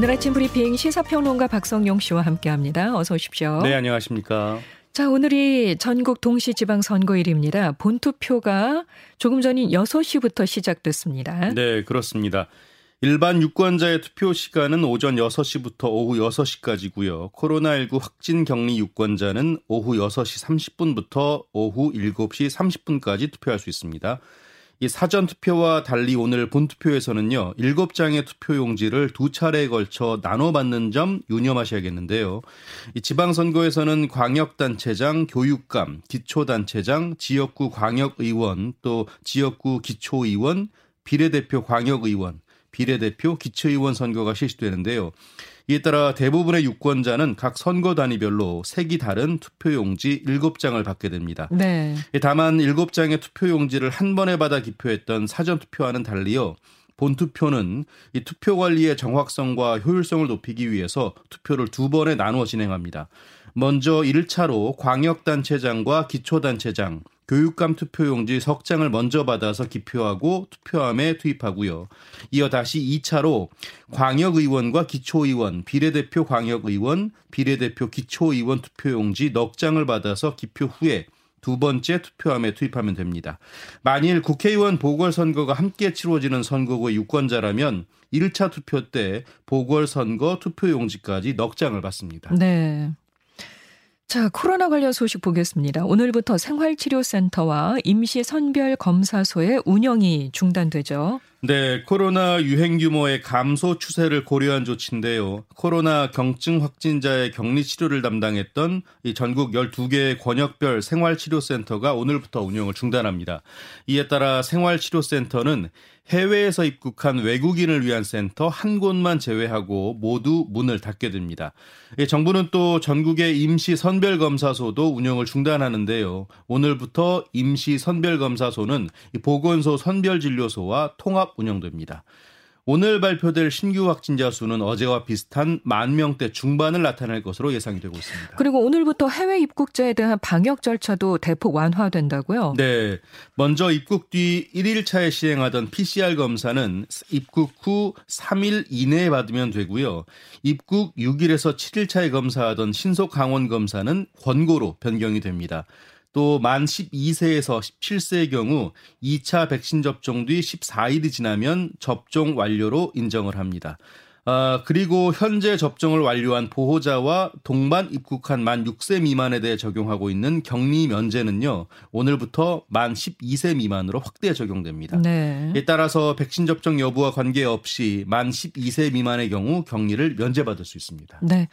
오늘 아침 브리핑 시사평론가 박성용 씨와 함께합니다. 어서 오십시오. 네, 안녕하십니까. 자, 오늘이 전국 동시 지방 선거일입니다. 본투표가 조금 전인 6시부터 시작됐습니다. 네, 그렇습니다. 일반 유권자의 투표 시간은 오전 6시부터 오후 6시까지고요. 코로나19 확진 격리 유권자는 오후 6시 30분부터 오후 7시 30분까지 투표할 수 있습니다. 이 사전 투표와 달리 오늘 본투표에서는요. 7장의 투표 용지를 두 차례에 걸쳐 나눠 받는 점 유념하셔야겠는데요. 이 지방 선거에서는 광역 단체장, 교육감, 기초 단체장, 지역구 광역 의원, 또 지역구 기초 의원, 비례대표 광역 의원 비례대표 기초의원 선거가 실시되는데요. 이에 따라 대부분의 유권자는 각 선거 단위별로 색이 다른 투표용지 7장을 받게 됩니다. 네. 다만 7장의 투표용지를 한 번에 받아 기표했던 사전 투표와는 달리요. 본 투표는 이 투표 관리의 정확성과 효율성을 높이기 위해서 투표를 두 번에 나누어 진행합니다. 먼저 1차로 광역단체장과 기초단체장, 교육감 투표용지 석 장을 먼저 받아서 기표하고 투표함에 투입하고요. 이어 다시 2차로 광역의원과 기초의원, 비례대표 광역의원, 비례대표 기초의원 투표용지 넉 장을 받아서 기표 후에 두 번째 투표함에 투입하면 됩니다. 만일 국회의원 보궐선거가 함께 치러지는 선거구의 유권자라면 1차 투표 때 보궐선거 투표용지까지 넉 장을 받습니다. 네. 자, 코로나 관련 소식 보겠습니다. 오늘부터 생활치료센터와 임시선별검사소의 운영이 중단되죠. 네, 코로나 유행 규모의 감소 추세를 고려한 조치인데요. 코로나 경증 확진자의 격리 치료를 담당했던 이 전국 12개의 권역별 생활치료센터가 오늘부터 운영을 중단합니다. 이에 따라 생활치료센터는 해외에서 입국한 외국인을 위한 센터 한 곳만 제외하고 모두 문을 닫게 됩니다. 예, 정부는 또 전국의 임시 선 별검사소도 운영을 중단하는데요. 오늘부터 임시 선별검사소는 보건소 선별진료소와 통합 운영됩니다. 오늘 발표될 신규 확진자 수는 어제와 비슷한 만 명대 중반을 나타낼 것으로 예상이 되고 있습니다. 그리고 오늘부터 해외 입국자에 대한 방역 절차도 대폭 완화된다고요? 네. 먼저 입국 뒤 1일차에 시행하던 PCR 검사는 입국 후 3일 이내에 받으면 되고요. 입국 6일에서 7일차에 검사하던 신속 강원 검사는 권고로 변경이 됩니다. 또 만 12세에서 17세의 경우 2차 백신 접종 뒤 14일이 지나면 접종 완료로 인정을 합니다. 아, 그리고 현재 접종을 완료한 보호자와 동반 입국한 만 6세 미만에 대해 적용하고 있는 격리 면제는요, 오늘부터 만 12세 미만으로 확대 적용됩니다. 네. 이에 따라서 백신 접종 여부와 관계없이 만 12세 미만의 경우 격리를 면제받을 수 있습니다. 네.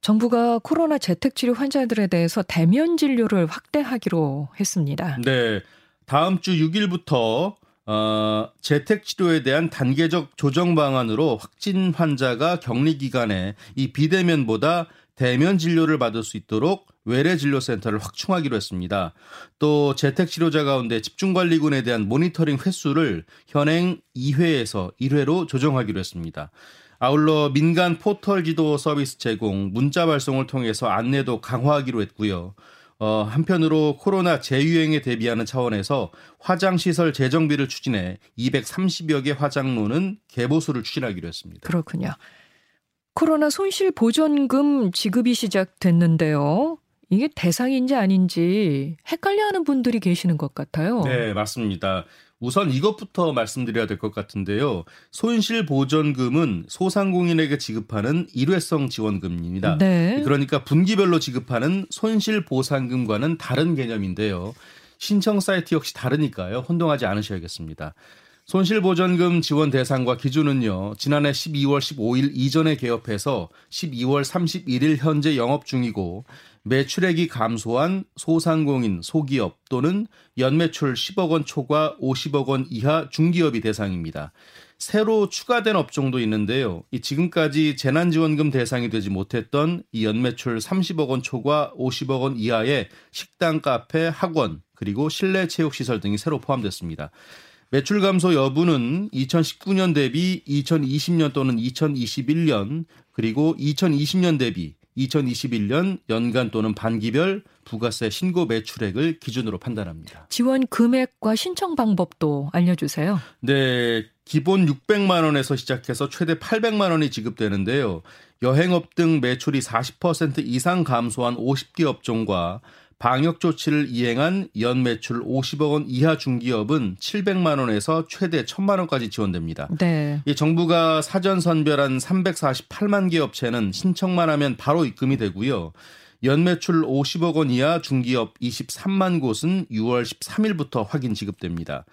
정부가 코로나 재택치료 환자들에 대해서 대면 진료를 확대하기로 했습니다. 네. 다음 주 6일부터 어, 재택 치료에 대한 단계적 조정 방안으로 확진 환자가 격리 기간에 이 비대면보다 대면 진료를 받을 수 있도록 외래 진료 센터를 확충하기로 했습니다. 또 재택 치료자 가운데 집중 관리군에 대한 모니터링 횟수를 현행 2회에서 1회로 조정하기로 했습니다. 아울러 민간 포털 지도 서비스 제공, 문자 발송을 통해서 안내도 강화하기로 했고요. 어, 한편으로 코로나 재유행에 대비하는 차원에서 화장시설 재정비를 추진해 230여 개 화장로는 개보수를 추진하기로 했습니다. 그렇군요. 코로나 손실 보전금 지급이 시작됐는데요. 이게 대상인지 아닌지 헷갈려하는 분들이 계시는 것 같아요. 네, 맞습니다. 우선 이것부터 말씀드려야 될 것 같은데요. 손실 보전금은 소상공인에게 지급하는 일회성 지원금입니다. 네. 그러니까 분기별로 지급하는 손실 보상금과는 다른 개념인데요. 신청 사이트 역시 다르니까요. 혼동하지 않으셔야겠습니다. 손실보전금 지원 대상과 기준은요, 지난해 12월 15일 이전에 개업해서 12월 31일 현재 영업 중이고, 매출액이 감소한 소상공인, 소기업 또는 연매출 10억 원 초과 50억 원 이하 중기업이 대상입니다. 새로 추가된 업종도 있는데요. 이 지금까지 재난지원금 대상이 되지 못했던 이 연매출 30억 원 초과 50억 원 이하의 식당, 카페, 학원, 그리고 실내 체육 시설 등이 새로 포함됐습니다. 매출 감소 여부는 2019년 대비 2020년 또는 2021년 그리고 2020년 대비 2021년 연간 또는 반기별 부가세 신고 매출액을 기준으로 판단합니다. 지원 금액과 신청 방법도 알려주세요. 네. 기본 600만 원에서 시작해서 최대 800만 원이 지급되는데요. 여행업 등 매출이 40% 이상 감소한 50개 업종과 방역 조치를 이행한 연 매출 50억 원 이하 중기업은 700만 원에서 최대 1000만 원까지 지원됩니다. 네. 이 정부가 사전 선별한 348만 개 업체는 신청만 하면 바로 입금이 되고요. 연매출 50억 원 이하 중기업 23만 곳은 6월 13일부터 확인 지급됩니다.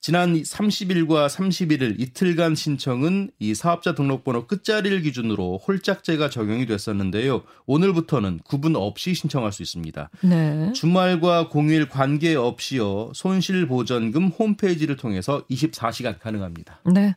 지난 30일과 31일 이틀간 신청은 이 사업자 등록번호 끝자리를 기준으로 홀짝제가 적용이 됐었는데요. 오늘부터는 구분 없이 신청할 수 있습니다. 네. 주말과 공휴일 관계 없이요. 손실보전금 홈페이지를 통해서 24시간 가능합니다. 네.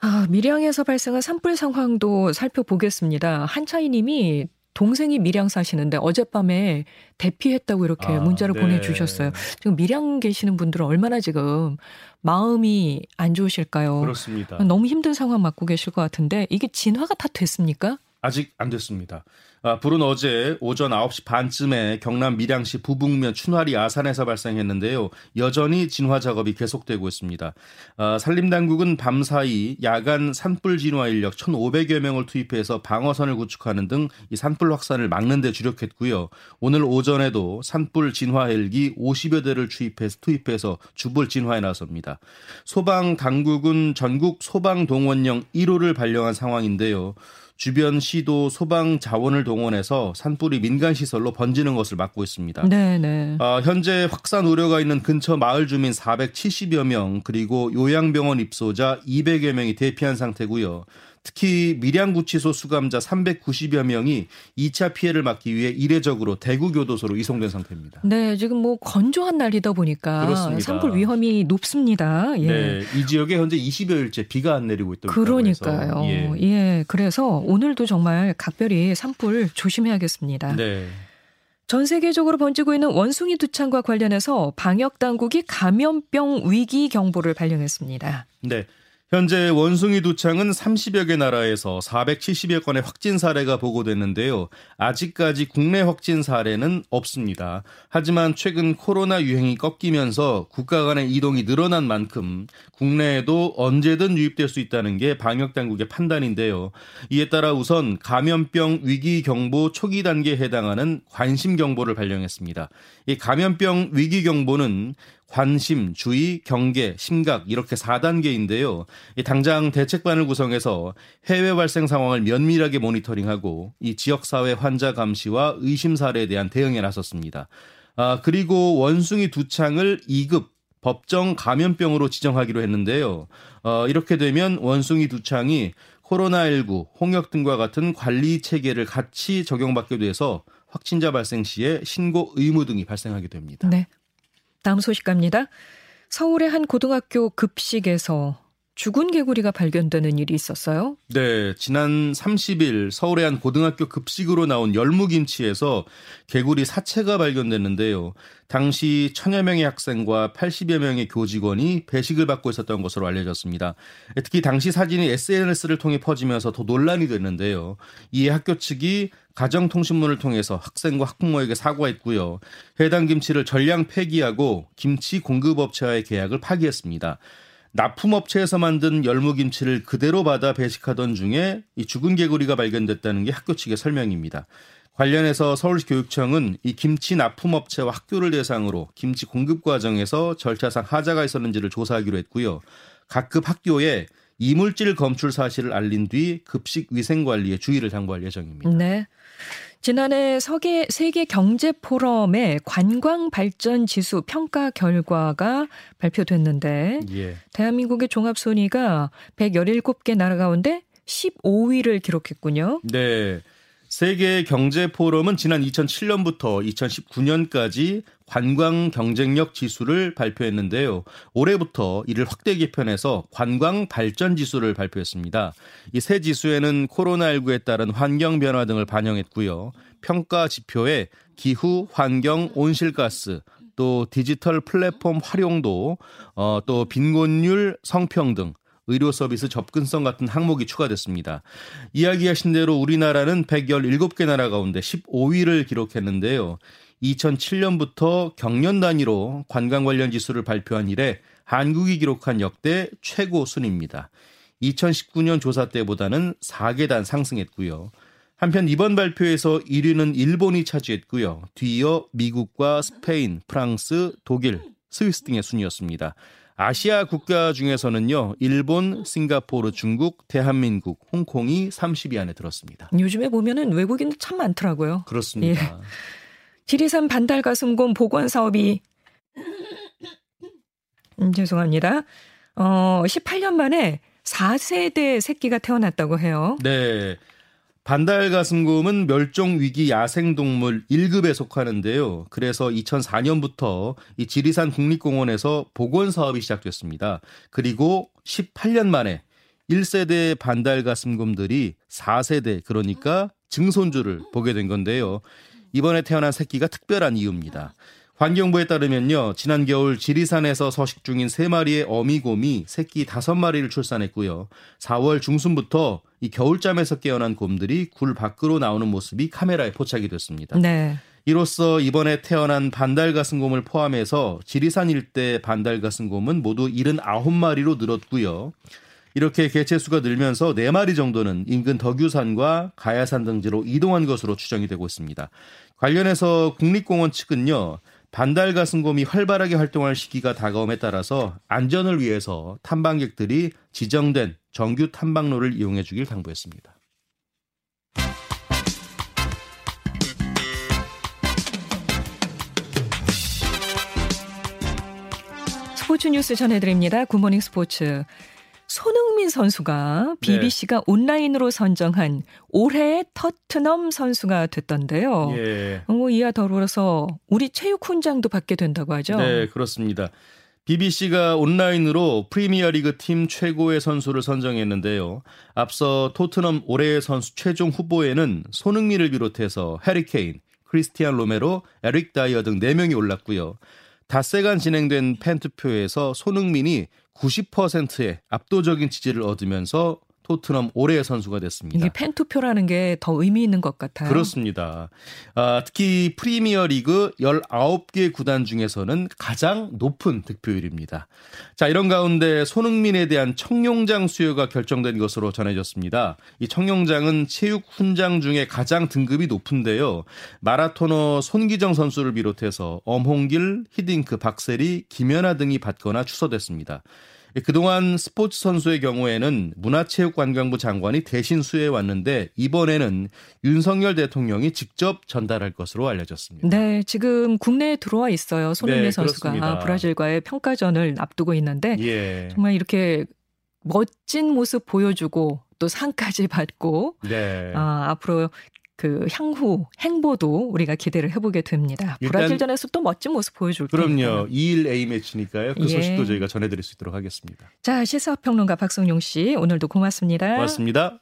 아, 밀양에서 발생한 산불 상황도 살펴보겠습니다. 한차이 님이 동생이 밀양 사시는데 어젯밤에 대피했다고 이렇게 아, 문자를 네. 보내주셨어요. 지금 밀양 계시는 분들은 얼마나 지금 마음이 안 좋으실까요? 그렇습니다. 너무 힘든 상황 맞고 계실 것 같은데 이게 진화가 다 됐습니까? 아직 안 됐습니다. 아, 불은 어제 오전 9시 반쯤에 경남 밀양시 부북면 춘화리 아산에서 발생했는데요. 여전히 진화 작업이 계속되고 있습니다. 아, 산림당국은 밤사이 야간 산불 진화 인력 1,500여 명을 투입해서 방어선을 구축하는 등 이 산불 확산을 막는 데 주력했고요. 오늘 오전에도 산불 진화 헬기 50여 대를 투입해서, 투입해서 주불 진화에 나섭니다. 소방 당국은 전국 소방 동원령 1호를 발령한 상황인데요. 주변 시도 소방 자원을 동 원해서 산불이 민간 시설로 번지는 것을 막고 있습니다. 네, 네. 어, 현재 확산 우려가 있는 근처 마을 주민 470여 명 그리고 요양병원 입소자 200여 명이 대피한 상태고요. 특히 밀양구치소 수감자 390여 명이 2차 피해를 막기 위해 이례적으로 대구 교도소로 이송된 상태입니다. 네, 지금 뭐 건조한 날이다 보니까 그렇습니다. 산불 위험이 높습니다. 예. 네, 이 지역에 현재 20여일째 비가 안 내리고 있다고 그러니까요. 예. 예, 그래서 오늘도 정말 각별히 산불 조심해야겠습니다. 네. 전 세계적으로 번지고 있는 원숭이 두창과 관련해서 방역 당국이 감염병 위기 경보를 발령했습니다. 네. 현재 원숭이 두창은 30여 개 나라에서 470여 건의 확진 사례가 보고됐는데요. 아직까지 국내 확진 사례는 없습니다. 하지만 최근 코로나 유행이 꺾이면서 국가 간의 이동이 늘어난 만큼 국내에도 언제든 유입될 수 있다는 게 방역 당국의 판단인데요. 이에 따라 우선 감염병 위기 경보 초기 단계에 해당하는 관심 경보를 발령했습니다. 이 감염병 위기 경보는 관심, 주의, 경계, 심각 이렇게 4단계인데요. 당장 대책반을 구성해서 해외 발생 상황을 면밀하게 모니터링하고 이 지역사회 환자 감시와 의심 사례에 대한 대응에 나섰습니다. 아, 그리고 원숭이 두 창을 2급 법정 감염병으로 지정하기로 했는데요. 어, 이렇게 되면 원숭이 두 창이 코로나19, 홍역 등과 같은 관리 체계를 같이 적용받게 돼서 확진자 발생 시에 신고 의무 등이 발생하게 됩니다. 네. 다음 소식 갑니다. 서울의 한 고등학교 급식에서 죽은 개구리가 발견되는 일이 있었어요? 네, 지난 30일 서울의 한 고등학교 급식으로 나온 열무김치에서 개구리 사체가 발견됐는데요. 당시 천여 명의 학생과 80여 명의 교직원이 배식을 받고 있었던 것으로 알려졌습니다. 특히 당시 사진이 SNS를 통해 퍼지면서 더 논란이 됐는데요. 이에 학교 측이 가정통신문을 통해서 학생과 학부모에게 사과했고요. 해당 김치를 전량 폐기하고 김치 공급업체와의 계약을 파기했습니다. 납품업체에서 만든 열무김치를 그대로 받아 배식하던 중에 이 죽은 개구리가 발견됐다는 게 학교 측의 설명입니다. 관련해서 서울시 교육청은 이 김치 납품업체와 학교를 대상으로 김치 공급 과정에서 절차상 하자가 있었는지를 조사하기로 했고요. 각급 학교에 이물질 검출 사실을 알린 뒤 급식 위생 관리에 주의를 당부할 예정입니다. 네. 지난해 서계, 세계 경제 포럼의 관광 발전 지수 평가 결과가 발표됐는데 예. 대한민국의 종합 순위가 117개 나라 가운데 15위를 기록했군요. 네. 세계 경제 포럼은 지난 2007년부터 2019년까지 관광 경쟁력 지수를 발표했는데요. 올해부터 이를 확대 개편해서 관광 발전 지수를 발표했습니다. 이 새 지수에는 코로나19에 따른 환경 변화 등을 반영했고요. 평가 지표에 기후, 환경, 온실가스, 또 디지털 플랫폼 활용도, 어, 또 빈곤율, 성평등, 의료 서비스 접근성 같은 항목이 추가됐습니다. 이야기하신 대로 우리나라는 117개 나라 가운데 15위를 기록했는데요. 2007년부터 경년 단위로 관광 관련 지수를 발표한 이래 한국이 기록한 역대 최고 순입니다. 2019년 조사 때보다는 4계단 상승했고요. 한편 이번 발표에서 1위는 일본이 차지했고요. 뒤이어 미국과 스페인, 프랑스, 독일, 스위스 등의 순이었습니다. 아시아 국가 중에서는요, 일본, 싱가포르, 중국, 대한민국, 홍콩이 30위 안에 들었습니다. 요즘에 보면은 외국인들 참 많더라고요. 그렇습니다. 예. 지리산 반달 가슴곰 복원 사업이 음, 죄송합니다. 어, 18년 만에 4세대 새끼가 태어났다고 해요. 네. 반달가슴곰은 멸종위기 야생동물 1급에 속하는데요. 그래서 2004년부터 이 지리산 국립공원에서 복원 사업이 시작됐습니다. 그리고 18년 만에 1세대 반달가슴곰들이 4세대 그러니까 증손주를 보게 된 건데요. 이번에 태어난 새끼가 특별한 이유입니다. 환경부에 따르면요. 지난 겨울 지리산에서 서식 중인 3마리의 어미곰이 새끼 5마리를 출산했고요. 4월 중순부터 이 겨울잠에서 깨어난 곰들이 굴 밖으로 나오는 모습이 카메라에 포착이 됐습니다. 네. 이로써 이번에 태어난 반달가슴곰을 포함해서 지리산 일대 반달가슴곰은 모두 79마리로 늘었고요. 이렇게 개체수가 늘면서 4마리 정도는 인근 덕유산과 가야산 등지로 이동한 것으로 추정이 되고 있습니다. 관련해서 국립공원 측은요. 반달 가슴곰이 활발하게 활동할 시기가 다가옴에 따라서 안전을 위해서 탐방객들이 지정된 정규 탐방로를 이용해 주길 당부했습니다. 스포츠 뉴스 전해드립니다. 굿모닝 스포츠. 손흥민 선수가 BBC가 네. 온라인으로 선정한 올해의 토트넘 선수가 됐던데요. 예. 어, 이와 더불어서 우리 체육 훈장도 받게 된다고 하죠. 네, 그렇습니다. BBC가 온라인으로 프리미어리그 팀 최고의 선수를 선정했는데요. 앞서 토트넘 올해의 선수 최종 후보에는 손흥민을 비롯해서 해리케인, 크리스티안 로메로, 에릭 다이어 등 4명이 올랐고요. 닷새간 진행된 팬투표에서 손흥민이 90%의 압도적인 지지를 얻으면서 토트넘 올해의 선수가 됐습니다. 이게 팬 투표라는 게 더 의미 있는 것 같아요. 그렇습니다. 아, 특히 프리미어 리그 19개 구단 중에서는 가장 높은 득표율입니다. 자, 이런 가운데 손흥민에 대한 청룡장 수여가 결정된 것으로 전해졌습니다. 이 청룡장은 체육 훈장 중에 가장 등급이 높은데요. 마라토너 손기정 선수를 비롯해서 엄홍길, 히딩크, 박세리, 김연아 등이 받거나 취소됐습니다. 예, 그동안 스포츠 선수의 경우에는 문화체육관광부 장관이 대신 수여해 왔는데 이번에는 윤석열 대통령이 직접 전달할 것으로 알려졌습니다. 네, 지금 국내에 들어와 있어요. 손흥민 네, 선수가 그렇습니다. 브라질과의 평가전을 앞두고 있는데 예. 정말 이렇게 멋진 모습 보여주고 또 상까지 받고 네. 아, 앞으로 그 향후 행보도 우리가 기대를 해보게 됩니다. 브라질전에서 또 멋진 모습 보여줄. 그럼요. 2일 A 매치니까요. 그 예. 소식도 저희가 전해드릴 수 있도록 하겠습니다. 자 시사평론가 박성용 씨 오늘도 고맙습니다. 고맙습니다.